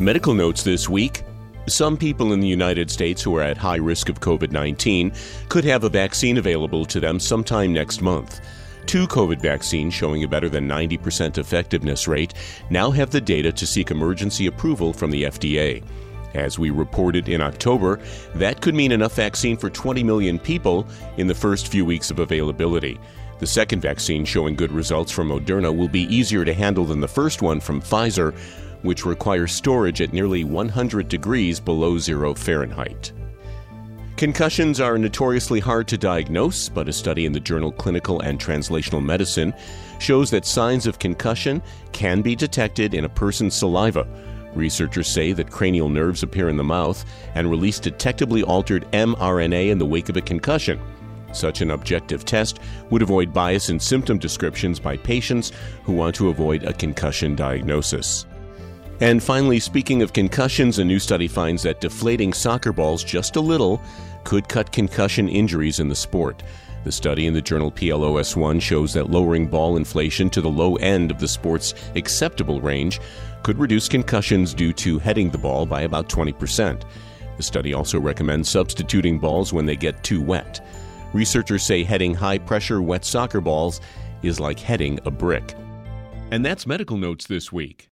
Medical notes this week. Some people in the United States who are at high risk of COVID 19 could have a vaccine available to them sometime next month. Two COVID vaccines showing a better than 90% effectiveness rate now have the data to seek emergency approval from the FDA. As we reported in October, that could mean enough vaccine for 20 million people in the first few weeks of availability. The second vaccine showing good results from Moderna will be easier to handle than the first one from Pfizer, which require storage at nearly 100 degrees below zero Fahrenheit. Concussions are notoriously hard to diagnose, but a study in the journal Clinical and Translational Medicine shows that signs of concussion can be detected in a person's saliva. Researchers say that cranial nerves appear in the mouth and release detectably altered mRNA in the wake of a concussion. Such an objective test would avoid bias in symptom descriptions by patients who want to avoid a concussion diagnosis. And finally, speaking of concussions, a new study finds that deflating soccer balls just a little could cut concussion injuries in the sport. The study in the journal PLOS One shows that lowering ball inflation to the low end of the sport's acceptable range could reduce concussions due to heading the ball by about 20%. The study also recommends substituting balls when they get too wet. Researchers say heading high pressure wet soccer balls is like heading a brick. And that's medical notes this week.